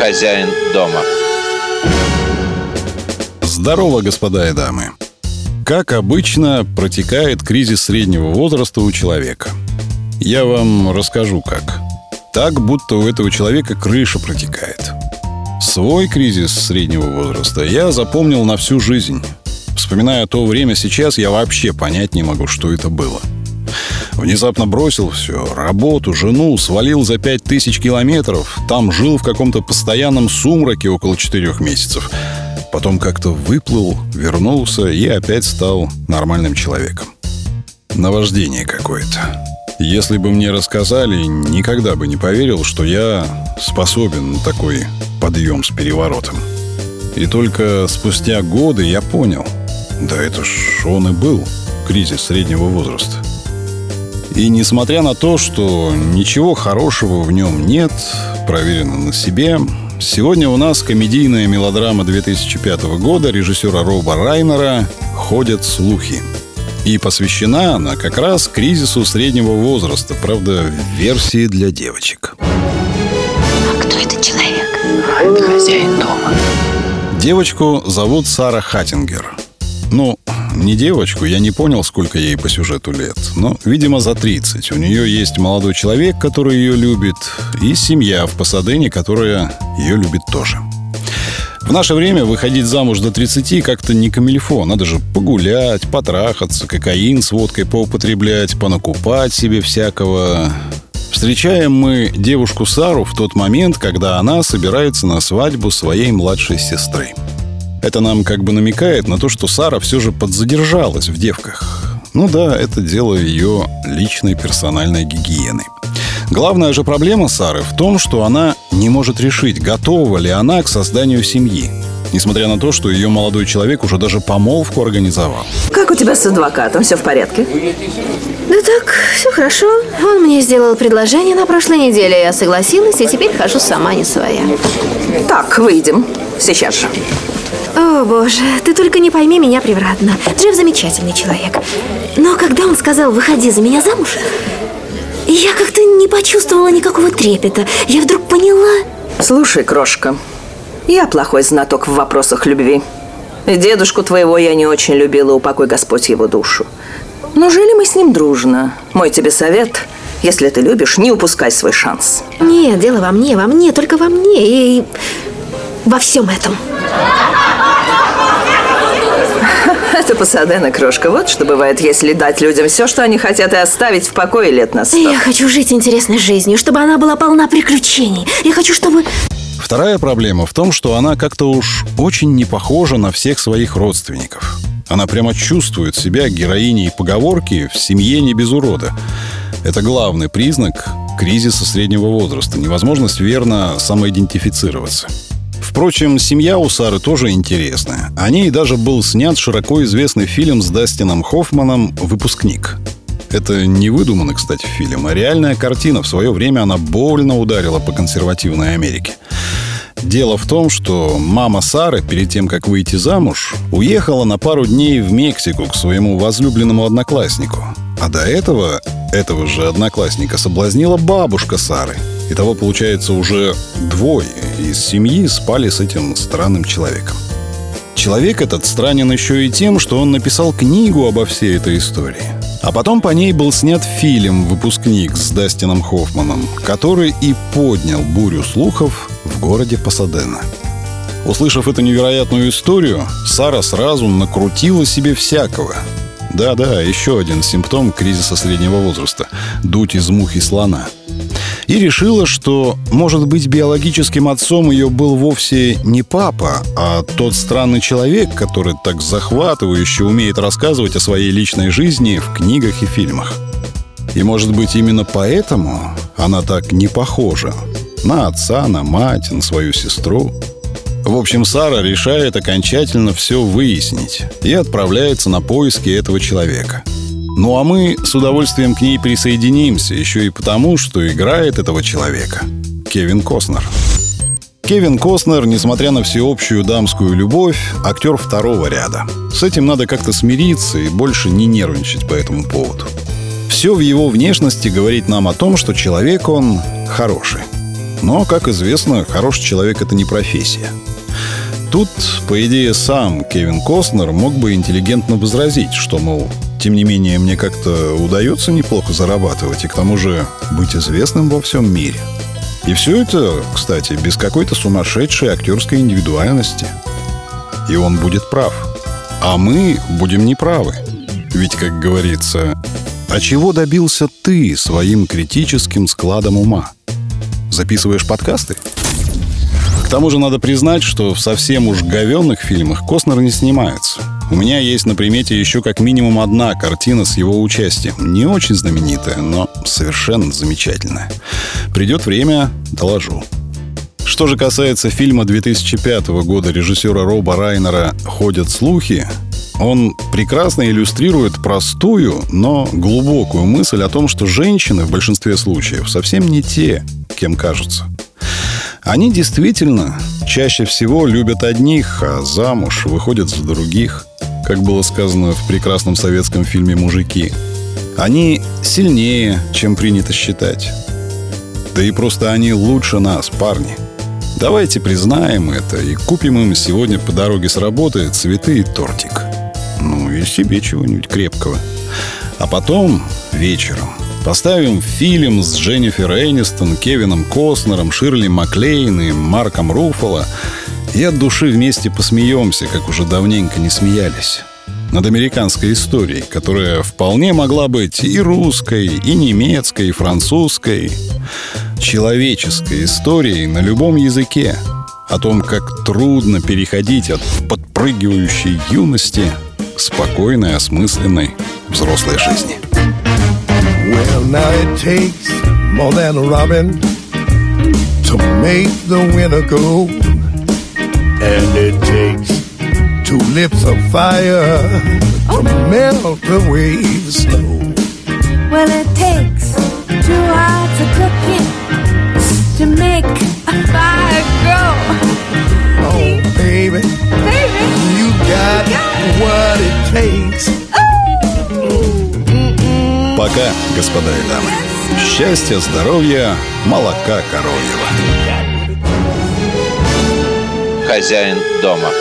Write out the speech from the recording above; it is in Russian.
хозяин дома. Здорово, господа и дамы. Как обычно протекает кризис среднего возраста у человека? Я вам расскажу как. Так, будто у этого человека крыша протекает. Свой кризис среднего возраста я запомнил на всю жизнь. Вспоминая то время сейчас, я вообще понять не могу, что это было. Внезапно бросил все, работу, жену, свалил за пять тысяч километров, там жил в каком-то постоянном сумраке около четырех месяцев. Потом как-то выплыл, вернулся и опять стал нормальным человеком. Наваждение какое-то. Если бы мне рассказали, никогда бы не поверил, что я способен на такой подъем с переворотом. И только спустя годы я понял, да это ж он и был, кризис среднего возраста. И несмотря на то, что ничего хорошего в нем нет, проверено на себе, сегодня у нас комедийная мелодрама 2005 года режиссера Роба Райнера «Ходят слухи». И посвящена она как раз кризису среднего возраста, правда, в версии для девочек. А кто этот человек? Это хозяин дома. Девочку зовут Сара Хаттингер. Ну, не девочку, я не понял, сколько ей по сюжету лет. Но, видимо, за 30. У нее есть молодой человек, который ее любит, и семья в Пасадене, которая ее любит тоже. В наше время выходить замуж до 30 как-то не камильфо. Надо же погулять, потрахаться, кокаин с водкой поупотреблять, понакупать себе всякого. Встречаем мы девушку Сару в тот момент, когда она собирается на свадьбу своей младшей сестры. Это нам как бы намекает на то, что Сара все же подзадержалась в девках. Ну да, это дело ее личной персональной гигиены. Главная же проблема Сары в том, что она не может решить, готова ли она к созданию семьи. Несмотря на то, что ее молодой человек уже даже помолвку организовал. Как у тебя с адвокатом? Все в порядке? Да так, все хорошо. Он мне сделал предложение на прошлой неделе. Я согласилась, и теперь хожу сама не своя. Так, выйдем. Сейчас же. О, боже, ты только не пойми меня превратно. Джефф замечательный человек. Но когда он сказал «выходи за меня замуж», я как-то не почувствовала никакого трепета. Я вдруг поняла... Слушай, крошка, я плохой знаток в вопросах любви. Дедушку твоего я не очень любила, упокой Господь его душу. Но жили мы с ним дружно. Мой тебе совет, если ты любишь, не упускай свой шанс. Нет, дело во мне, во мне, только во мне и во всем этом. Это Пасадена, крошка. Вот что бывает, если дать людям все, что они хотят, и оставить в покое лет на сто. Я хочу жить интересной жизнью, чтобы она была полна приключений. Я хочу, чтобы... Вторая проблема в том, что она как-то уж очень не похожа на всех своих родственников. Она прямо чувствует себя героиней поговорки «в семье не без урода». Это главный признак кризиса среднего возраста, невозможность верно самоидентифицироваться. Впрочем, семья у Сары тоже интересная. О ней даже был снят широко известный фильм с Дастином Хоффманом «Выпускник». Это не выдуманный, кстати, фильм, а реальная картина. В свое время она больно ударила по консервативной Америке. Дело в том, что мама Сары, перед тем, как выйти замуж, уехала на пару дней в Мексику к своему возлюбленному однокласснику. А до этого этого же одноклассника соблазнила бабушка Сары. Итого, получается, уже двое из семьи спали с этим странным человеком. Человек этот странен еще и тем, что он написал книгу обо всей этой истории. А потом по ней был снят фильм «Выпускник» с Дастином Хоффманом, который и поднял бурю слухов в городе Пасадена. Услышав эту невероятную историю, Сара сразу накрутила себе всякого. Да-да, еще один симптом кризиса среднего возраста – дуть из мухи слона – и решила, что, может быть, биологическим отцом ее был вовсе не папа, а тот странный человек, который так захватывающе умеет рассказывать о своей личной жизни в книгах и фильмах. И, может быть, именно поэтому она так не похожа на отца, на мать, на свою сестру. В общем, Сара решает окончательно все выяснить и отправляется на поиски этого человека – ну а мы с удовольствием к ней присоединимся, еще и потому, что играет этого человека Кевин Костнер. Кевин Костнер, несмотря на всеобщую дамскую любовь, актер второго ряда. С этим надо как-то смириться и больше не нервничать по этому поводу. Все в его внешности говорит нам о том, что человек он хороший. Но, как известно, хороший человек — это не профессия. Тут, по идее, сам Кевин Костнер мог бы интеллигентно возразить, что, мол, тем не менее, мне как-то удается неплохо зарабатывать и к тому же быть известным во всем мире. И все это, кстати, без какой-то сумасшедшей актерской индивидуальности. И он будет прав. А мы будем неправы. Ведь, как говорится, а чего добился ты своим критическим складом ума? Записываешь подкасты? К тому же надо признать, что в совсем уж говенных фильмах Костнер не снимается. У меня есть на примете еще как минимум одна картина с его участием. Не очень знаменитая, но совершенно замечательная. Придет время, доложу. Что же касается фильма 2005 года режиссера Роба Райнера «Ходят слухи», он прекрасно иллюстрирует простую, но глубокую мысль о том, что женщины в большинстве случаев совсем не те, кем кажутся. Они действительно чаще всего любят одних, а замуж выходят за других, как было сказано в прекрасном советском фильме «Мужики». Они сильнее, чем принято считать. Да и просто они лучше нас, парни. Давайте признаем это и купим им сегодня по дороге с работы цветы и тортик. Ну и себе чего-нибудь крепкого. А потом вечером Поставим фильм с Дженнифер Энистон, Кевином Костнером, Ширли Маклейн и Марком Руффало и от души вместе посмеемся, как уже давненько не смеялись. Над американской историей, которая вполне могла быть и русской, и немецкой, и французской. Человеческой историей на любом языке. О том, как трудно переходить от подпрыгивающей юности к спокойной, осмысленной взрослой жизни. Well, now it takes more than a robin to make the winter go. And it takes two lips of fire to melt the waves slow. Well, it takes two hearts of cooking to make a fire go. Oh, baby, baby, you got, you got what it takes. Пока, господа и дамы. Счастья, здоровья, молока коровьего. Хозяин дома.